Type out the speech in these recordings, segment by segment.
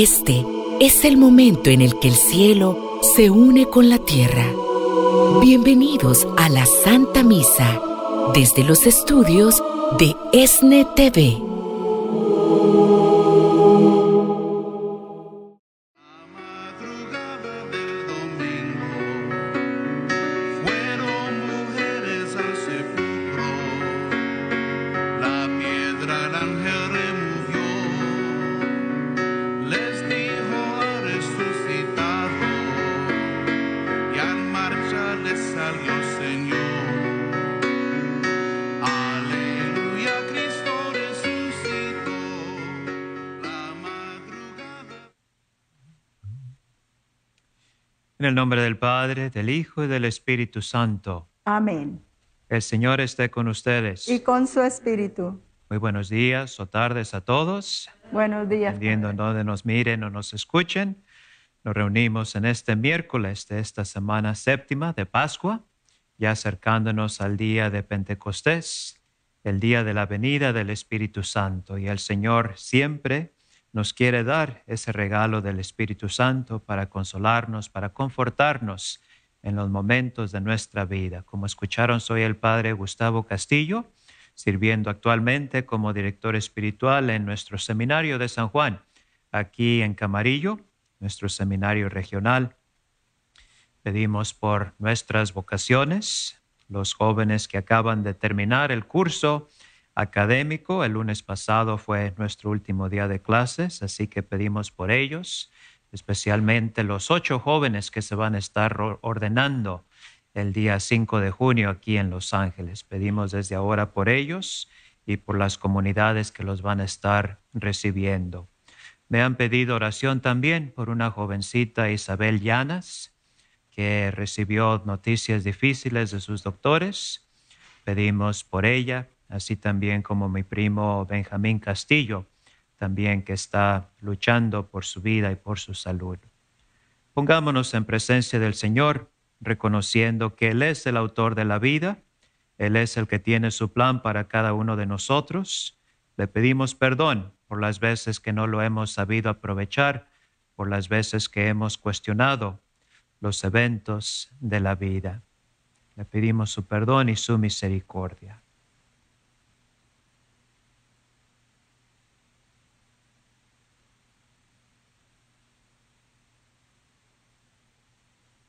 Este es el momento en el que el cielo se une con la tierra. Bienvenidos a la Santa Misa desde los estudios de ESNE TV. Padre, del Hijo y del Espíritu Santo. Amén. El Señor esté con ustedes. Y con su espíritu. Muy buenos días o tardes a todos. Buenos días. Dependiendo donde nos miren o nos escuchen, nos reunimos en este miércoles de esta semana séptima de Pascua, ya acercándonos al día de Pentecostés, el día de la venida del Espíritu Santo. Y el Señor siempre nos quiere dar ese regalo del Espíritu Santo para consolarnos, para confortarnos en los momentos de nuestra vida. Como escucharon, soy el Padre Gustavo Castillo, sirviendo actualmente como director espiritual en nuestro seminario de San Juan, aquí en Camarillo, nuestro seminario regional. Pedimos por nuestras vocaciones, los jóvenes que acaban de terminar el curso, académico. El lunes pasado fue nuestro último día de clases, así que pedimos por ellos, especialmente los ocho jóvenes que se van a estar ordenando el día 5 de junio aquí en Los Ángeles. Pedimos desde ahora por ellos y por las comunidades que los van a estar recibiendo. Me han pedido oración también por una jovencita Isabel Llanas, que recibió noticias difíciles de sus doctores. Pedimos por ella así también como mi primo Benjamín Castillo, también que está luchando por su vida y por su salud. Pongámonos en presencia del Señor, reconociendo que Él es el autor de la vida, Él es el que tiene su plan para cada uno de nosotros. Le pedimos perdón por las veces que no lo hemos sabido aprovechar, por las veces que hemos cuestionado los eventos de la vida. Le pedimos su perdón y su misericordia.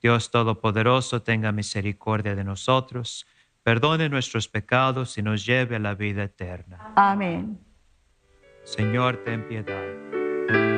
Dios Todopoderoso tenga misericordia de nosotros, perdone nuestros pecados y nos lleve a la vida eterna. Amén. Señor, ten piedad.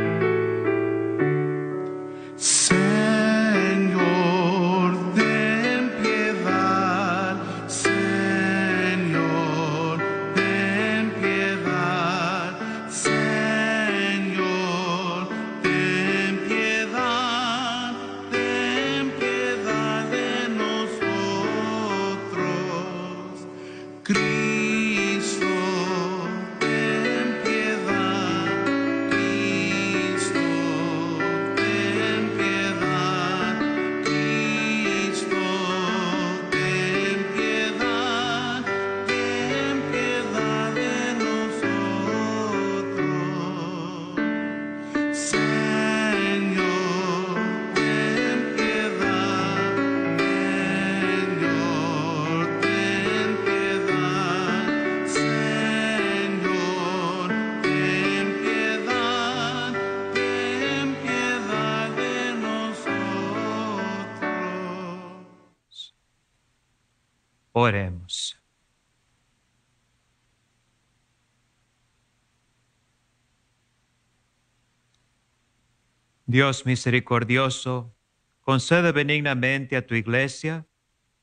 Dios misericordioso, concede benignamente a tu iglesia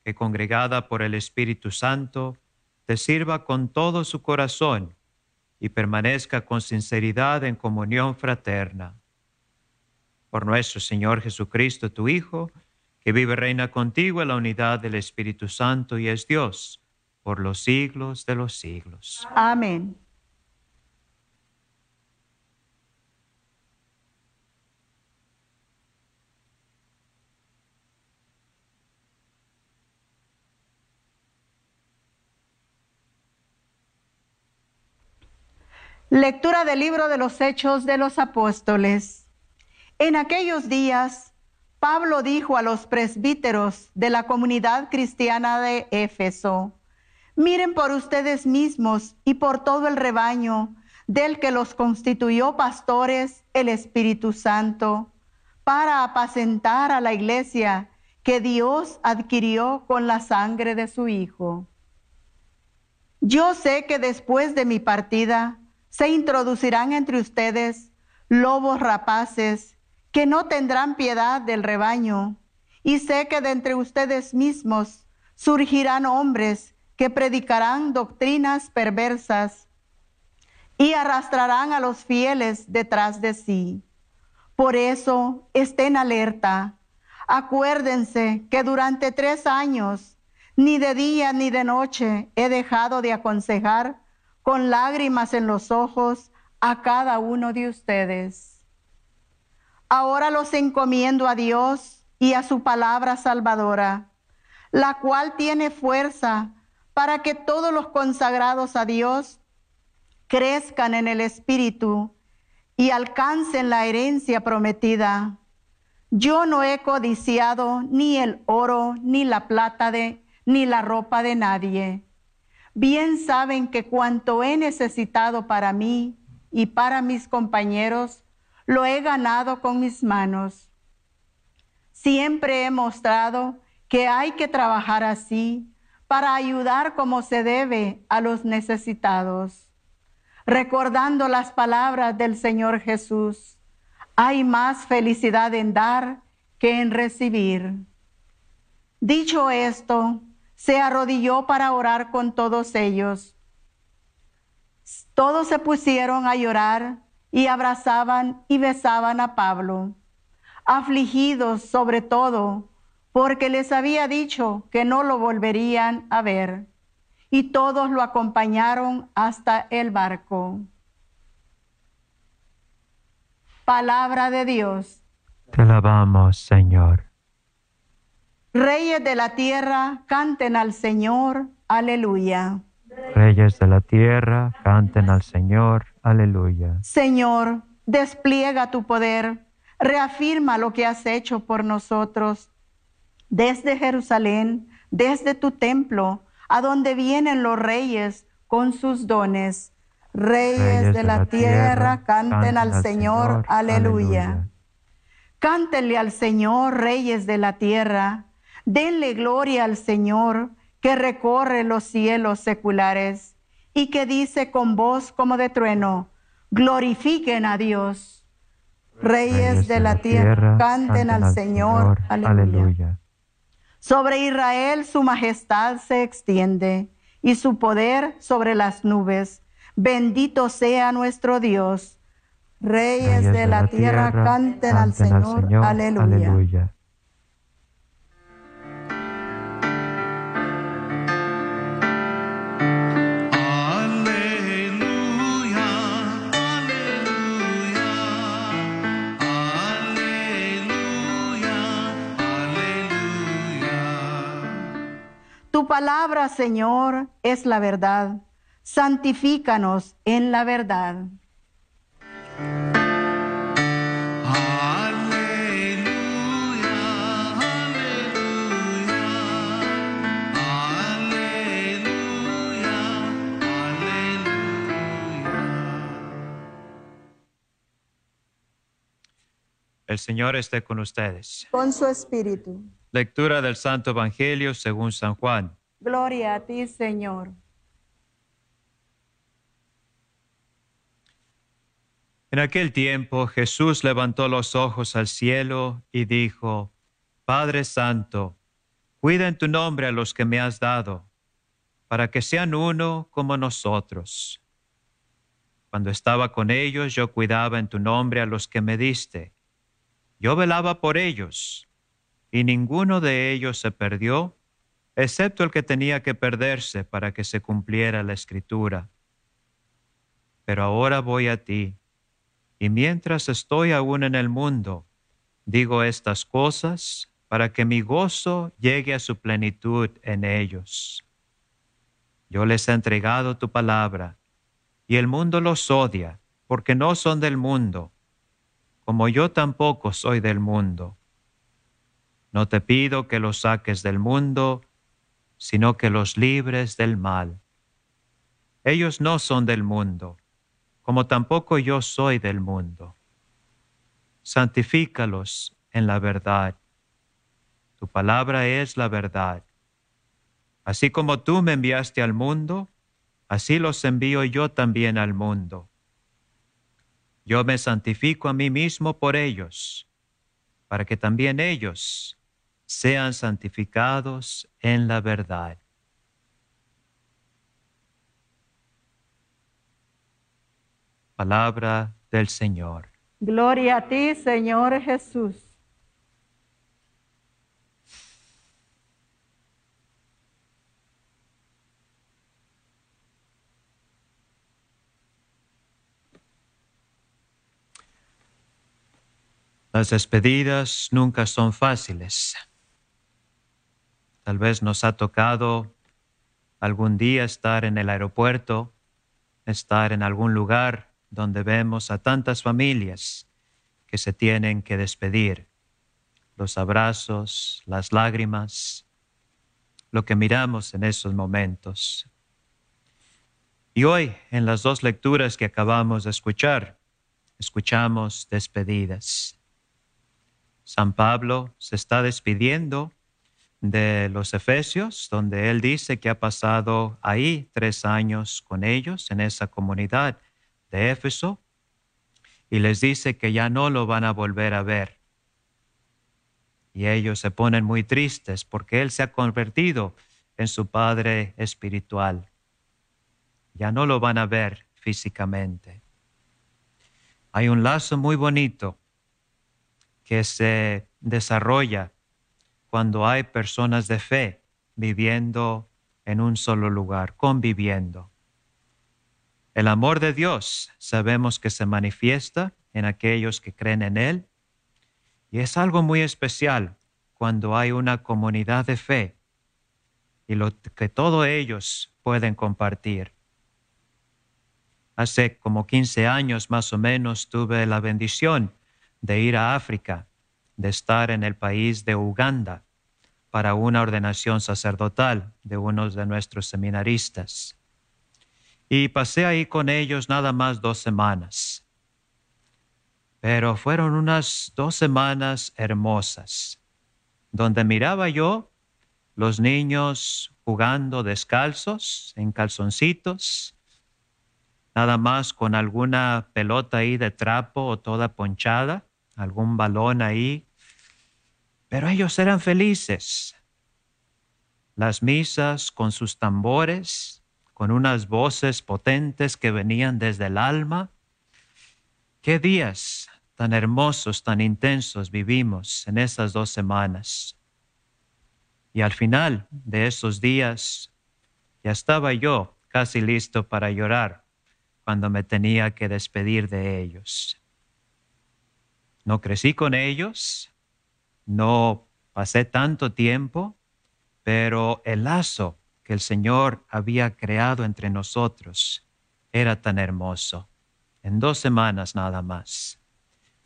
que congregada por el Espíritu Santo, te sirva con todo su corazón y permanezca con sinceridad en comunión fraterna. Por nuestro Señor Jesucristo, tu Hijo, que vive y reina contigo en la unidad del Espíritu Santo y es Dios por los siglos de los siglos. Amén. Lectura del libro de los Hechos de los Apóstoles. En aquellos días, Pablo dijo a los presbíteros de la comunidad cristiana de Éfeso, miren por ustedes mismos y por todo el rebaño del que los constituyó pastores el Espíritu Santo, para apacentar a la iglesia que Dios adquirió con la sangre de su Hijo. Yo sé que después de mi partida, se introducirán entre ustedes lobos rapaces que no tendrán piedad del rebaño. Y sé que de entre ustedes mismos surgirán hombres que predicarán doctrinas perversas y arrastrarán a los fieles detrás de sí. Por eso estén alerta. Acuérdense que durante tres años, ni de día ni de noche, he dejado de aconsejar con lágrimas en los ojos a cada uno de ustedes. Ahora los encomiendo a Dios y a su palabra salvadora, la cual tiene fuerza para que todos los consagrados a Dios crezcan en el Espíritu y alcancen la herencia prometida. Yo no he codiciado ni el oro, ni la plata de, ni la ropa de nadie bien saben que cuanto he necesitado para mí y para mis compañeros, lo he ganado con mis manos. Siempre he mostrado que hay que trabajar así para ayudar como se debe a los necesitados. Recordando las palabras del Señor Jesús, hay más felicidad en dar que en recibir. Dicho esto, se arrodilló para orar con todos ellos. Todos se pusieron a llorar y abrazaban y besaban a Pablo, afligidos sobre todo porque les había dicho que no lo volverían a ver. Y todos lo acompañaron hasta el barco. Palabra de Dios. Te alabamos, Señor. Reyes de la tierra, canten al Señor, aleluya. Reyes de la tierra, canten al Señor, aleluya. Señor, despliega tu poder, reafirma lo que has hecho por nosotros. Desde Jerusalén, desde tu templo, a donde vienen los reyes con sus dones. Reyes, de, la, tierra, canten, al Señor, aleluya. aleluya. Cántenle al Señor, reyes de la tierra Denle gloria al Señor que recorre los cielos seculares y que dice con voz como de trueno, glorifiquen a Dios. Reyes, de, la, tierra, canten, al Señor. Aleluya. Sobre Israel su majestad se extiende y su poder sobre las nubes. Bendito sea nuestro Dios. Reyes, de, la, tierra, canten, al Señor. aleluya. Tu palabra, Señor, es la verdad. Santifícanos en la verdad. El Señor esté con ustedes. Con su espíritu. Lectura del Santo Evangelio según San Juan. Gloria a ti, Señor. En aquel tiempo Jesús levantó los ojos al cielo y dijo, Padre Santo, cuida en tu nombre a los que me has dado, para que sean uno como nosotros. Cuando estaba con ellos, yo cuidaba en tu nombre a los que me diste Yo velaba por ellos, y ninguno de ellos se perdió, excepto el que tenía que perderse para que se cumpliera la escritura. Pero ahora voy a ti, y mientras estoy aún en el mundo, digo estas cosas para que mi gozo llegue a su plenitud en ellos. Yo les he entregado tu palabra, y el mundo los odia, porque no son del mundo, como yo tampoco soy del mundo. No te pido que los saques del mundo, sino que los libres del mal. Ellos no son del mundo, como tampoco yo soy del mundo. Santifícalos en la verdad. Tu palabra es la verdad. Así como tú me enviaste al mundo, así los envío yo también al mundo. Yo me santifico a mí mismo por ellos, para que también ellos sean santificados en la verdad. Palabra del Señor. Gloria a ti, Señor Jesús. Las despedidas nunca son fáciles. Tal vez nos ha tocado algún día estar en el aeropuerto, estar en algún lugar donde vemos a tantas familias que se tienen que despedir. Los abrazos, las lágrimas, lo que miramos en esos momentos. Y hoy, en las dos lecturas que acabamos de escuchar, escuchamos despedidas. San Pablo se está despidiendo de los Efesios, donde él dice que ha pasado ahí tres años con ellos en esa comunidad de Éfeso, y les dice que ya no lo van a volver a ver. Y ellos se ponen muy tristes porque él se ha convertido en su Padre espiritual. Ya no lo van a ver físicamente. Hay un lazo muy bonito que se desarrolla cuando hay personas de fe viviendo en un solo lugar, conviviendo. El amor de Dios sabemos que se manifiesta en aquellos que creen en Él y es algo muy especial cuando hay una comunidad de fe y lo que todos ellos pueden compartir. Hace como 15 años más o menos tuve la bendición de ir a África, de estar en el país de Uganda para una ordenación sacerdotal de unos de nuestros seminaristas. Y pasé ahí con ellos nada más dos semanas. Pero fueron unas dos semanas hermosas, donde miraba yo los niños jugando descalzos, en calzoncitos, nada más con alguna pelota ahí de trapo o toda ponchada, algún balón ahí. Pero ellos eran felices. Las misas con sus tambores, con unas voces potentes que venían desde el alma. Qué días tan hermosos, tan intensos vivimos en esas dos semanas. Y al final de esos días ya estaba yo casi listo para llorar cuando me tenía que despedir de ellos. No crecí con ellos, no pasé tanto tiempo, pero el lazo que el Señor había creado entre nosotros era tan hermoso, en dos semanas nada más.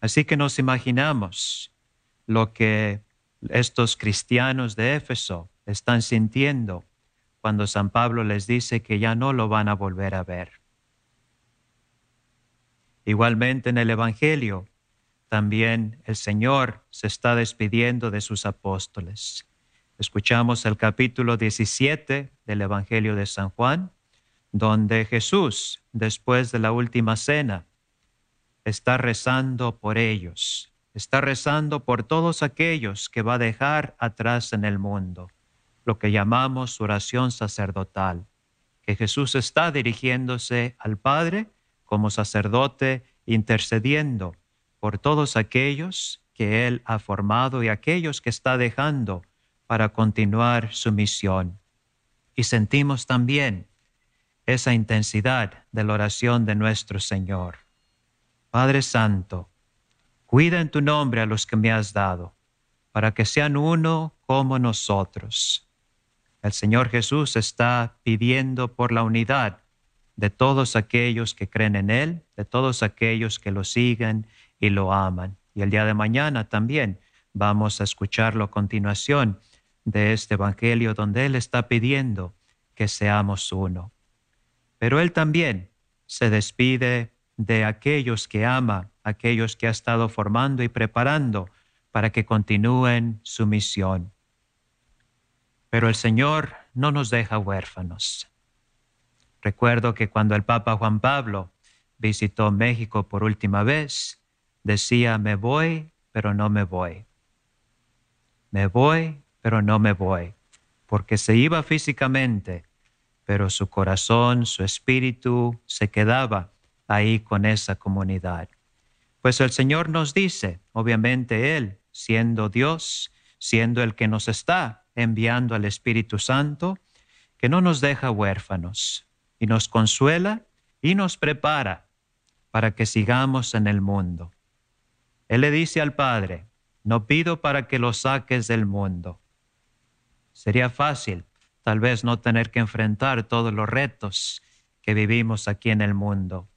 Así que nos imaginamos lo que estos cristianos de Éfeso están sintiendo cuando San Pablo les dice que ya no lo van a volver a ver. Igualmente en el Evangelio, también el Señor se está despidiendo de sus apóstoles. Escuchamos el capítulo 17 del Evangelio de San Juan, donde Jesús, después de la última cena, está rezando por ellos, está rezando por todos aquellos que va a dejar atrás en el mundo, lo que llamamos oración sacerdotal, que Jesús está dirigiéndose al Padre como sacerdote intercediendo por todos aquellos que Él ha formado y aquellos que está dejando para continuar su misión. Y sentimos también esa intensidad de la oración de nuestro Señor. Padre Santo, cuida en tu nombre a los que me has dado, para que sean uno como nosotros. El Señor Jesús está pidiendo por la unidad de todos aquellos que creen en Él, de todos aquellos que lo siguen y lo aman. Y el día de mañana también vamos a escucharlo a continuación de este Evangelio donde Él está pidiendo que seamos uno. Pero Él también se despide de aquellos que ama, aquellos que ha estado formando y preparando para que continúen su misión. Pero el Señor no nos deja huérfanos. Recuerdo que cuando el Papa Juan Pablo visitó México por última vez, decía, me voy, pero no me voy. Me voy, pero no me voy. Porque se iba físicamente, pero su corazón, su espíritu se quedaba ahí con esa comunidad. Pues el Señor nos dice, obviamente Él, siendo Dios, siendo el que nos está enviando al Espíritu Santo, que no nos deja huérfanos y nos consuela y nos prepara para que sigamos en el mundo. Él le dice al Padre, no pido para que lo saques del mundo. Sería fácil tal vez no tener que enfrentar todos los retos que vivimos aquí en el mundo,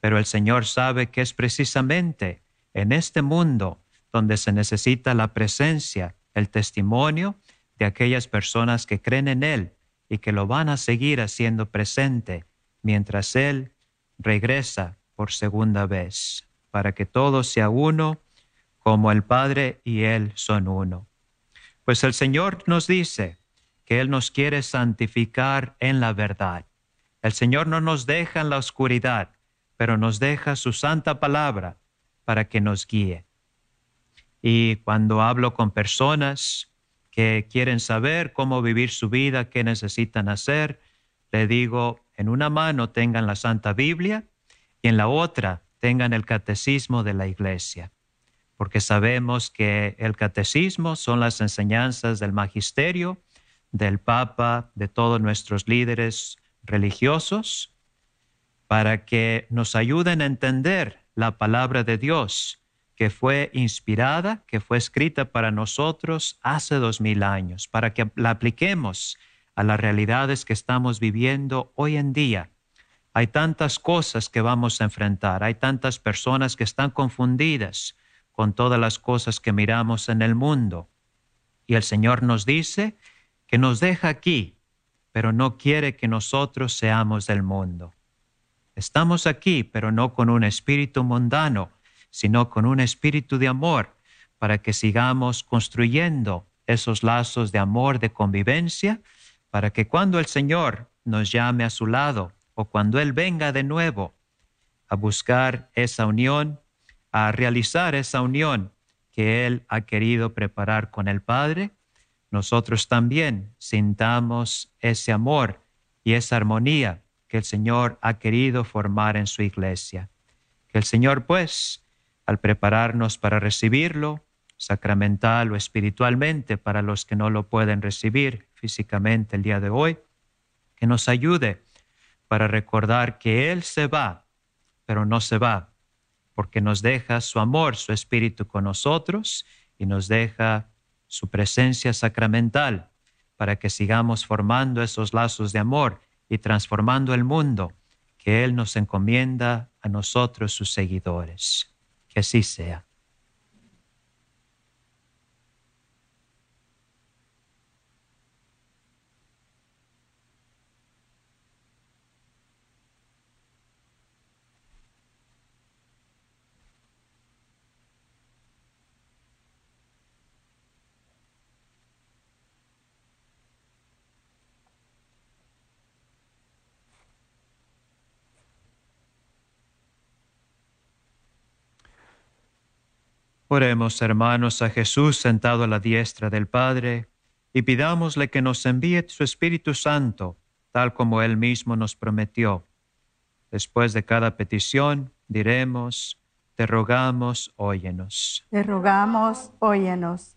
pero el Señor sabe que es precisamente en este mundo donde se necesita la presencia, el testimonio de aquellas personas que creen en Él y que lo van a seguir haciendo presente mientras Él regresa por segunda vez, para que todo sea uno como el Padre y Él son uno. Pues el Señor nos dice que Él nos quiere santificar en la verdad. El Señor no nos deja en la oscuridad, pero nos deja su santa palabra para que nos guíe. Y cuando hablo con personas que quieren saber cómo vivir su vida, qué necesitan hacer, le digo, en una mano tengan la Santa Biblia y en la otra tengan el catecismo de la iglesia, porque sabemos que el catecismo son las enseñanzas del magisterio, del Papa, de todos nuestros líderes religiosos, para que nos ayuden a entender la palabra de Dios que fue inspirada, que fue escrita para nosotros hace dos mil años, para que la apliquemos a las realidades que estamos viviendo hoy en día. Hay tantas cosas que vamos a enfrentar, hay tantas personas que están confundidas con todas las cosas que miramos en el mundo. Y el Señor nos dice que nos deja aquí, pero no quiere que nosotros seamos del mundo. Estamos aquí, pero no con un espíritu mundano, sino con un espíritu de amor para que sigamos construyendo esos lazos de amor, de convivencia, para que cuando el Señor nos llame a su lado o cuando Él venga de nuevo a buscar esa unión, a realizar esa unión que Él ha querido preparar con el Padre, nosotros también sintamos ese amor y esa armonía que el Señor ha querido formar en su iglesia. Que el Señor, pues, al prepararnos para recibirlo, sacramental o espiritualmente, para los que no lo pueden recibir físicamente el día de hoy, que nos ayude para recordar que Él se va, pero no se va, porque nos deja su amor, su espíritu con nosotros y nos deja su presencia sacramental para que sigamos formando esos lazos de amor y transformando el mundo que Él nos encomienda a nosotros, sus seguidores. Que así sea. Oremos, hermanos, a Jesús sentado a la diestra del Padre, y pidámosle que nos envíe su Espíritu Santo, tal como Él mismo nos prometió. Después de cada petición diremos, te rogamos, óyenos. Te rogamos, óyenos.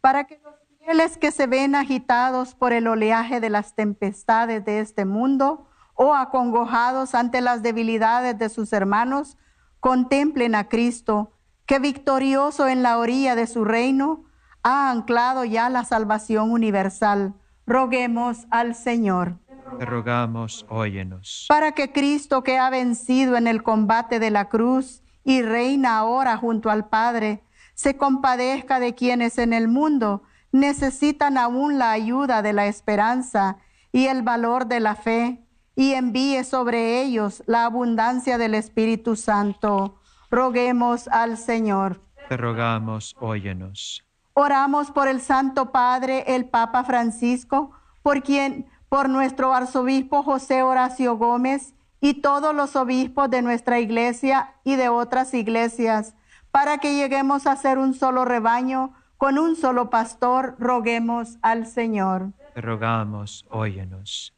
Para que los fieles que se ven agitados por el oleaje de las tempestades de este mundo o acongojados ante las debilidades de sus hermanos, contemplen a Cristo, que victorioso en la orilla de su reino, ha anclado ya la salvación universal. Roguemos al Señor. Te rogamos, óyenos. Para que Cristo, que ha vencido en el combate de la cruz y reina ahora junto al Padre, se compadezca de quienes en el mundo necesitan aún la ayuda de la esperanza y el valor de la fe, y envíe sobre ellos la abundancia del Espíritu Santo. Roguemos al Señor. Te rogamos, óyenos. Oramos por el Santo Padre, el Papa Francisco, por quien, por nuestro arzobispo José Horacio Gómez y todos los obispos de nuestra iglesia y de otras iglesias, para que lleguemos a ser un solo rebaño, con un solo pastor, roguemos al Señor. Te rogamos, óyenos.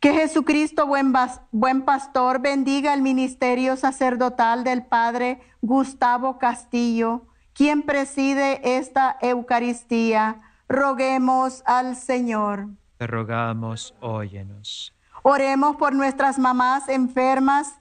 Que Jesucristo, buen, buen pastor, bendiga el ministerio sacerdotal del Padre Gustavo Castillo, quien preside esta Eucaristía. Roguemos al Señor. Te rogamos, óyenos. Oremos por nuestras mamás enfermas,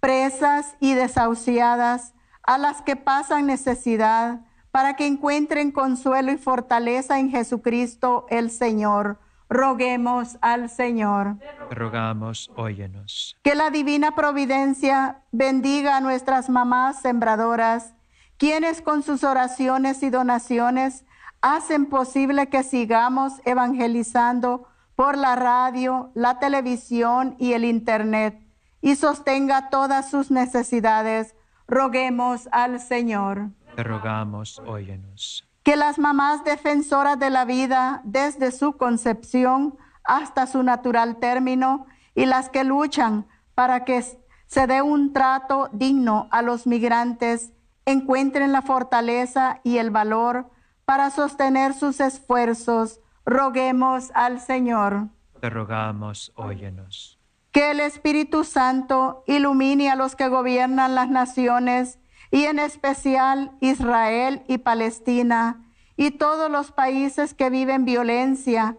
presas y desahuciadas, a las que pasan necesidad, para que encuentren consuelo y fortaleza en Jesucristo el Señor. Roguemos al Señor. Te rogamos, óyenos. Que la divina providencia bendiga a nuestras mamás sembradoras, quienes con sus oraciones y donaciones hacen posible que sigamos evangelizando por la radio, la televisión y el Internet y sostenga todas sus necesidades. Roguemos al Señor. Te rogamos, óyenos. Que las mamás defensoras de la vida desde su concepción hasta su natural término y las que luchan para que se dé un trato digno a los migrantes encuentren la fortaleza y el valor para sostener sus esfuerzos. Roguemos al Señor. Te rogamos, óyenos. Que el Espíritu Santo ilumine a los que gobiernan las naciones y en especial Israel y Palestina y todos los países que viven violencia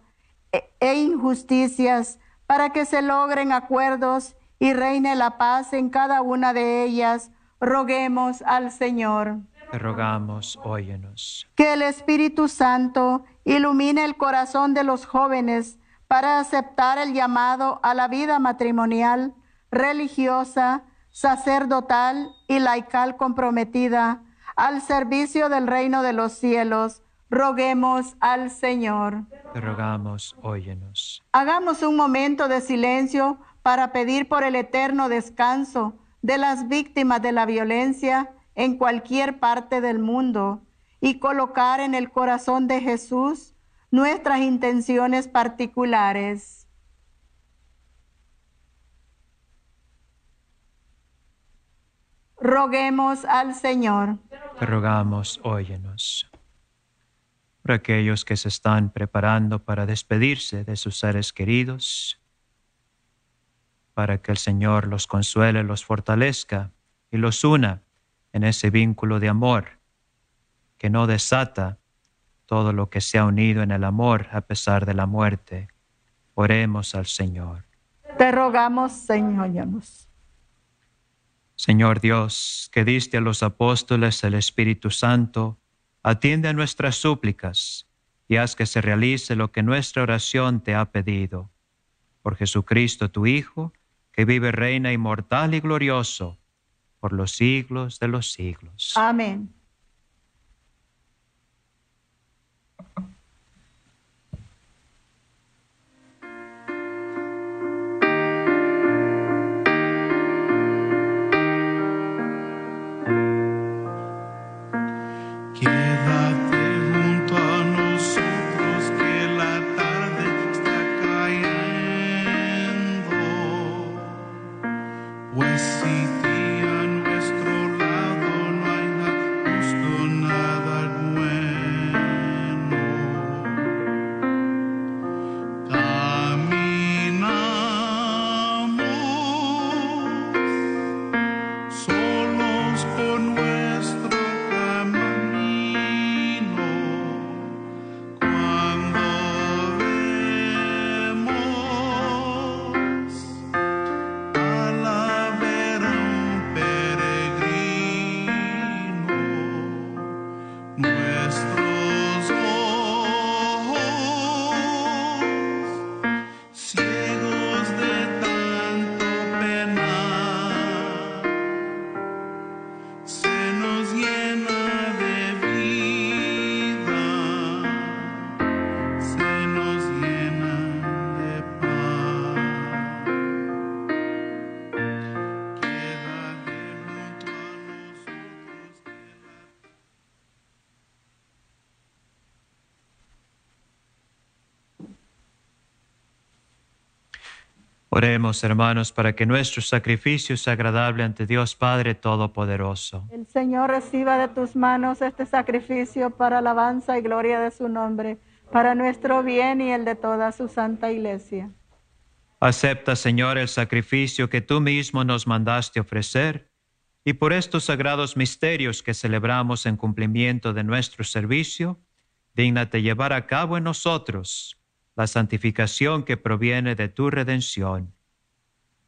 e, e injusticias para que se logren acuerdos y reine la paz en cada una de ellas. Roguemos al Señor. Te rogamos, óyenos. Que el Espíritu Santo ilumine el corazón de los jóvenes para aceptar el llamado a la vida matrimonial, religiosa, sacerdotal y laical comprometida al servicio del reino de los cielos. Roguemos al Señor. Te rogamos, óyenos. Hagamos un momento de silencio para pedir por el eterno descanso de las víctimas de la violencia en cualquier parte del mundo y colocar en el corazón de Jesús nuestras intenciones particulares. Roguemos al Señor. Te rogamos, óyenos. Por aquellos que se están preparando para despedirse de sus seres queridos, para que el Señor los consuele, los fortalezca y los una en ese vínculo de amor que no desata todo lo que se ha unido en el amor a pesar de la muerte. Oremos al Señor. Te rogamos, Señor. Señor Dios, que diste a los apóstoles el Espíritu Santo, atiende a nuestras súplicas y haz que se realice lo que nuestra oración te ha pedido. Por Jesucristo tu Hijo, que vive, reina inmortal y glorioso, por los siglos de los siglos. Amén. Oremos, hermanos, para que nuestro sacrificio sea agradable ante Dios Padre Todopoderoso. El Señor reciba de tus manos este sacrificio para alabanza y gloria de su nombre, para nuestro bien y el de toda su santa iglesia. Acepta, Señor, el sacrificio que tú mismo nos mandaste ofrecer, y por estos sagrados misterios que celebramos en cumplimiento de nuestro servicio, dígnate llevar a cabo en nosotros la santificación que proviene de tu redención.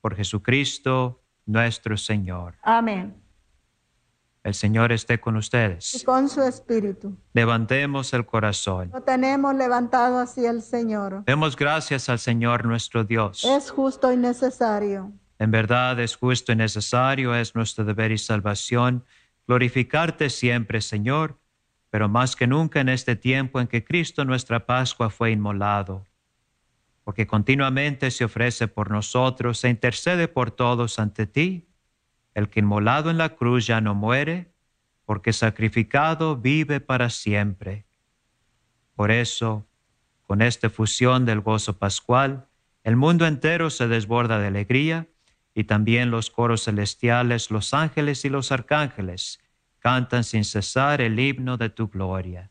Por Jesucristo nuestro Señor. Amén. El Señor esté con Y ustedes. con su espíritu. Levantemos el corazón. Lo tenemos levantado hacia el Señor. Demos gracias al Señor nuestro Dios. Es justo y necesario. En verdad es justo y necesario, es nuestro deber y salvación glorificarte siempre, Señor, pero más que nunca en este tiempo en que Cristo nuestra Pascua fue inmolado, porque continuamente se ofrece por nosotros e intercede por todos ante ti, el que inmolado en la cruz ya no muere, porque sacrificado vive para siempre. Por eso, con esta fusión del gozo pascual, el mundo entero se desborda de alegría y también los coros celestiales, los ángeles y los arcángeles cantan sin cesar el himno de tu gloria.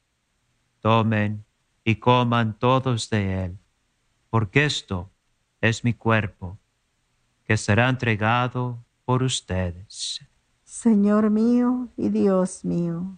tomen y coman todos de él, porque esto es mi cuerpo, que será entregado por ustedes. Señor mío y Dios mío.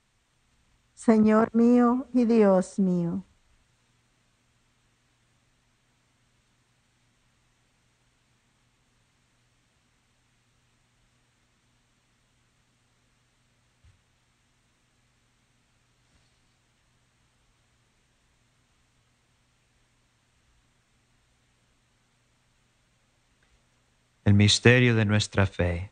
Señor mío y Dios mío. El misterio de nuestra fe.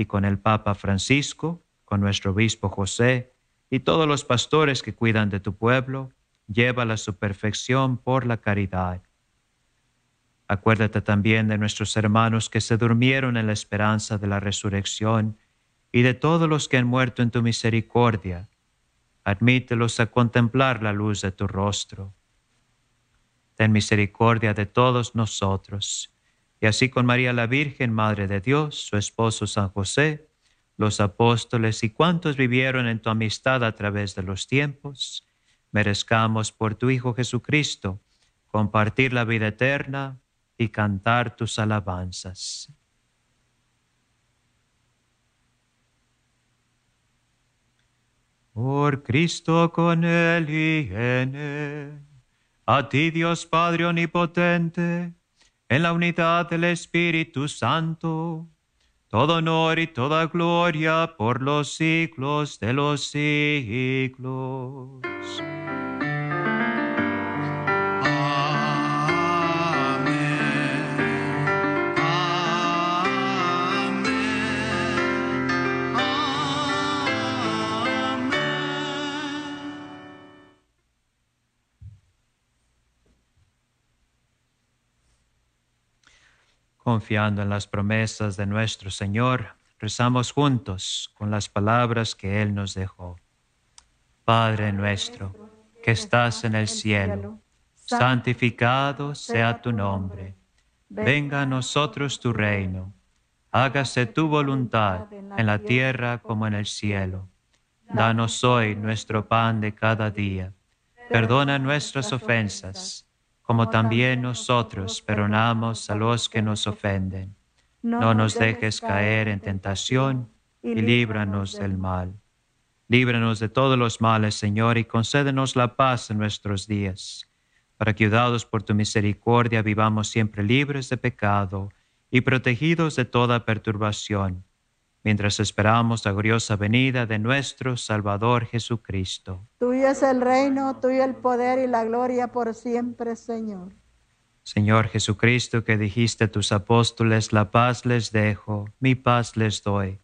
y con el Papa Francisco, con nuestro obispo José y todos los pastores que cuidan de tu pueblo, llévala a su perfección por la caridad. Acuérdate también de nuestros hermanos que se durmieron en la esperanza de la resurrección y de todos los que han muerto en tu misericordia. Admítelos a contemplar la luz de tu rostro. Ten misericordia de todos nosotros. Y así con María la Virgen, Madre de Dios, su esposo San José, los apóstoles y cuantos vivieron en tu amistad a través de los tiempos, merezcamos por tu Hijo Jesucristo compartir la vida eterna y cantar tus alabanzas. Por Cristo con Él y en Él, a ti Dios Padre Omnipotente, en la unidad del Espíritu Santo, todo honor y toda gloria por los siglos de los siglos. Confiando en las promesas de nuestro Señor, rezamos juntos con las palabras que Él nos dejó. Padre nuestro, que estás en el cielo, santificado sea tu nombre. Venga a nosotros tu reino. Hágase tu voluntad en la tierra como en el cielo. Danos hoy nuestro pan de cada día. Perdona nuestras ofensas, como también nosotros perdonamos a los que nos ofenden. No nos dejes caer en tentación y líbranos del mal. Líbranos de todos los males, Señor, y concédenos la paz en nuestros días, para que, ayudados por tu misericordia, vivamos siempre libres de pecado y protegidos de toda perturbación, mientras esperamos la gloriosa venida de nuestro Salvador Jesucristo. Tuyo es el reino, tuyo el poder y la gloria por siempre, Señor. Señor Jesucristo, que dijiste a tus apóstoles, la paz les dejo, mi paz les doy.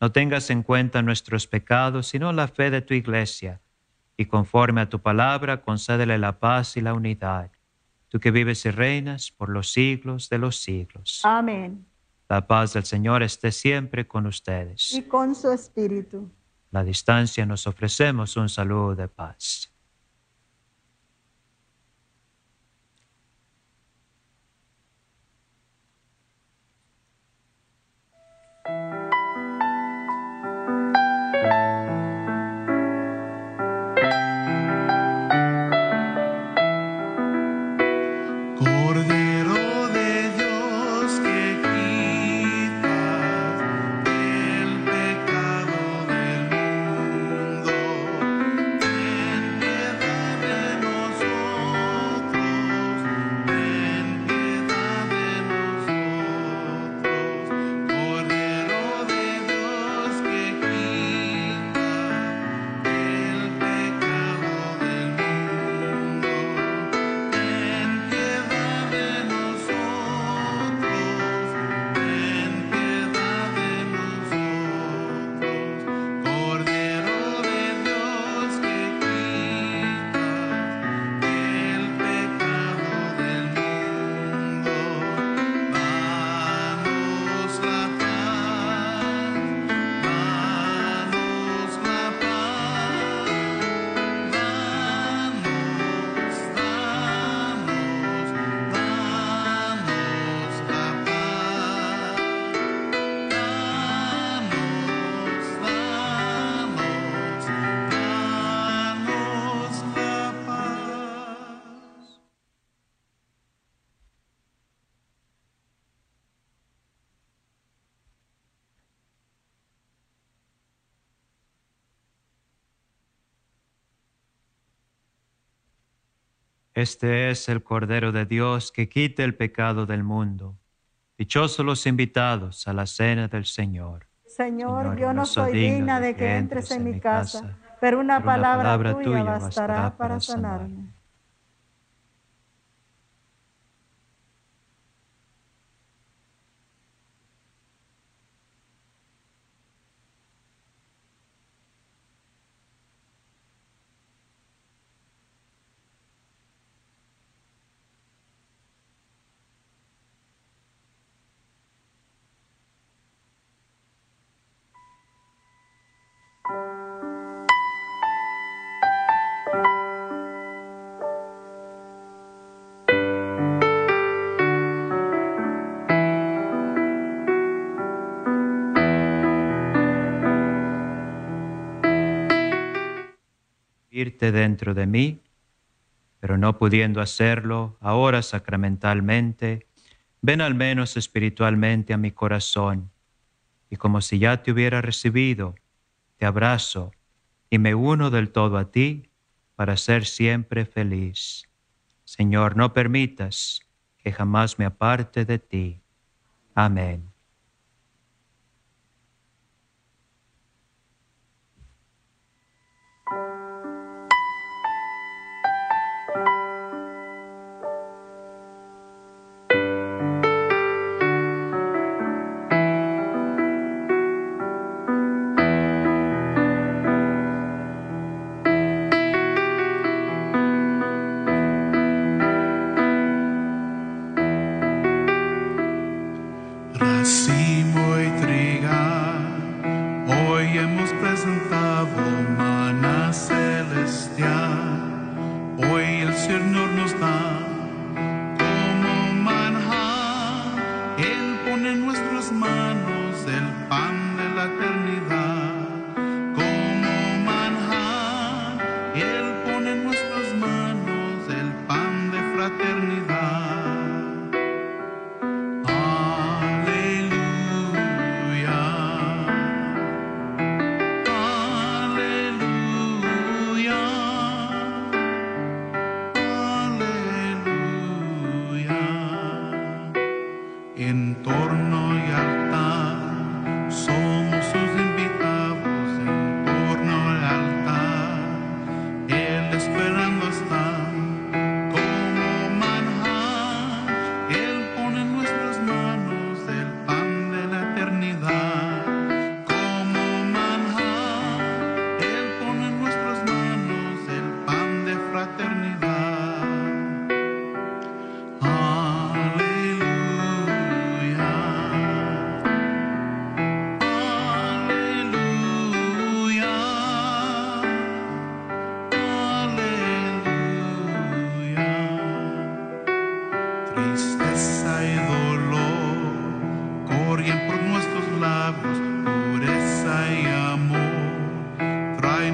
No tengas en cuenta nuestros pecados, sino la fe de tu iglesia, y conforme a tu palabra, concédele la paz y la unidad. Tú que vives y reinas por los siglos de los siglos. Amén. La paz del Señor esté siempre con ustedes. Y con su espíritu. La distancia nos ofrecemos un saludo de paz. Este es el Cordero de Dios que quita el pecado del mundo. Dichosos los invitados a la cena del Señor. Señor, yo no soy digna de que entres en mi casa, pero una palabra tuya bastará para sanarme. Dentro de mí, pero no pudiendo hacerlo ahora sacramentalmente, ven al menos espiritualmente a mi corazón, y como si ya te hubiera recibido, te abrazo y me uno del todo a ti para ser siempre feliz. Señor, no permitas que jamás me aparte de ti. Amén. Nos da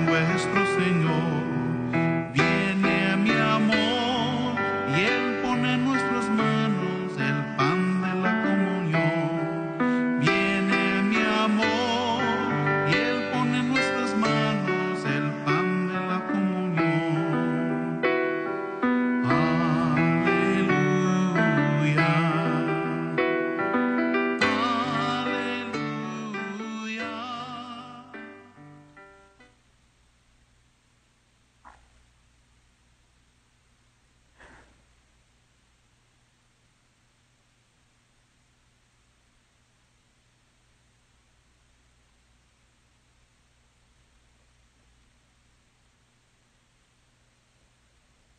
trae nuestro Señor.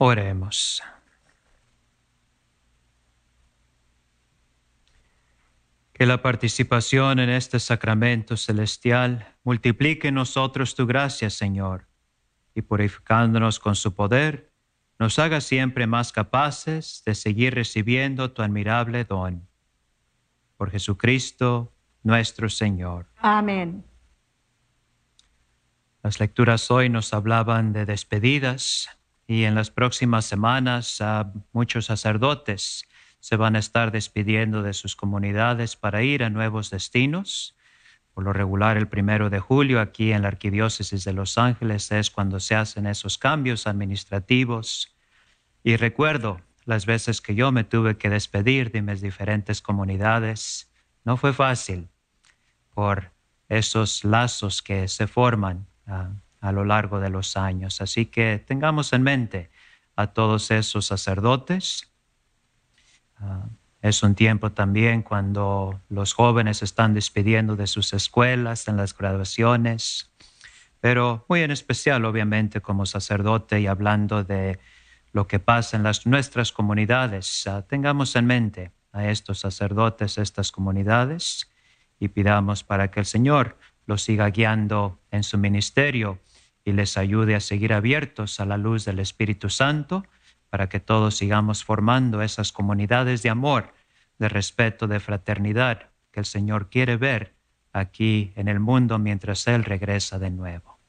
Oremos. Que la participación en este sacramento celestial multiplique en nosotros tu gracia, Señor, y purificándonos con su poder, nos haga siempre más capaces de seguir recibiendo tu admirable don. Por Jesucristo nuestro Señor. Amén. Las lecturas hoy nos hablaban de despedidas y en las próximas semanas ah, muchos sacerdotes se van a estar despidiendo de sus comunidades para ir a nuevos destinos. Por lo regular, el primero de julio aquí en la Arquidiócesis de Los Ángeles es cuando se hacen esos cambios administrativos. Y recuerdo las veces que yo me tuve que despedir de mis diferentes comunidades. No fue fácil por esos lazos que se forman ah, a lo largo de los años. Así que tengamos en mente a todos esos sacerdotes. Ah, es un tiempo también cuando los jóvenes están despidiendo de sus escuelas, en las graduaciones, pero muy en especial, obviamente, como sacerdote y hablando de lo que pasa en las, nuestras comunidades. Ah, tengamos en mente a estos sacerdotes, estas comunidades, y pidamos para que el Señor los siga guiando en su ministerio y les ayude a seguir abiertos a la luz del Espíritu Santo para que todos sigamos formando esas comunidades de amor, de respeto, de fraternidad que el Señor quiere ver aquí en el mundo mientras Él regresa de nuevo.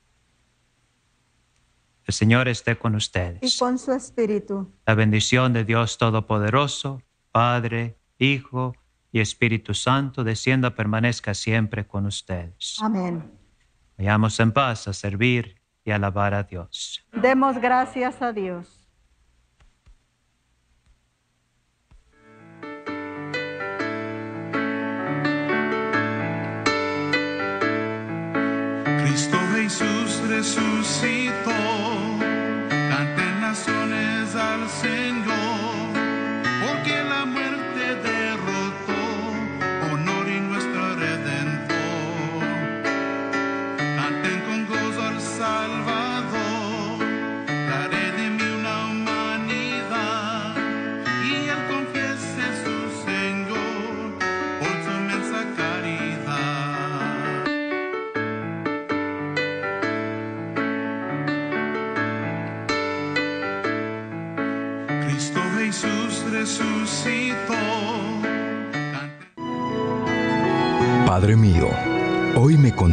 El Señor esté con ustedes. Y con su espíritu. La bendición de Dios Todopoderoso, Padre, Hijo y Espíritu Santo, descienda, permanezca siempre con ustedes. Amén. Vayamos en paz a servir y alabar a Dios. Demos gracias a Dios. Cristo Jesús resucitó,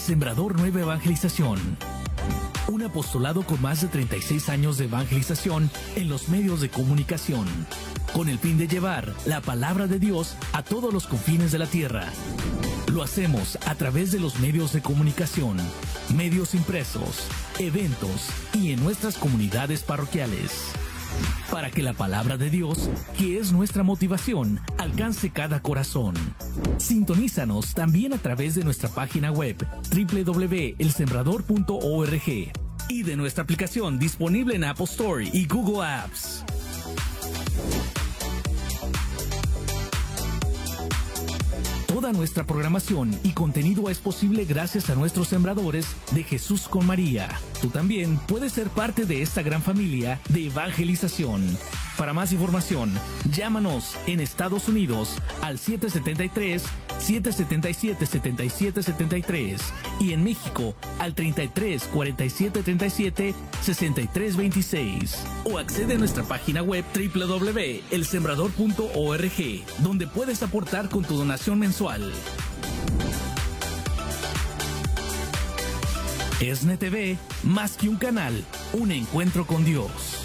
Sembrador Nueva Evangelización. Un apostolado con más de 36 años de evangelización en los medios de comunicación, con el fin de llevar la palabra de Dios a todos los confines de la tierra. Lo hacemos a través de los medios de comunicación, medios impresos, eventos y en nuestras comunidades parroquiales. Para que la palabra de Dios, que es nuestra motivación, alcance cada corazón. Sintonízanos también a través de nuestra página web www.elsembrador.org y de nuestra aplicación disponible en Apple Store y Google Apps. Toda nuestra programación y contenido es posible gracias a nuestros sembradores de Jesús con María. Tú también puedes ser parte de esta gran familia de evangelización. Para más información, llámanos en Estados Unidos al 773 777 7773 y en México al 33 47 37 63 26 o accede a nuestra página web www.elsembrador.org donde puedes aportar con tu donación mensual. ESNE TV, más que un canal, un encuentro con Dios.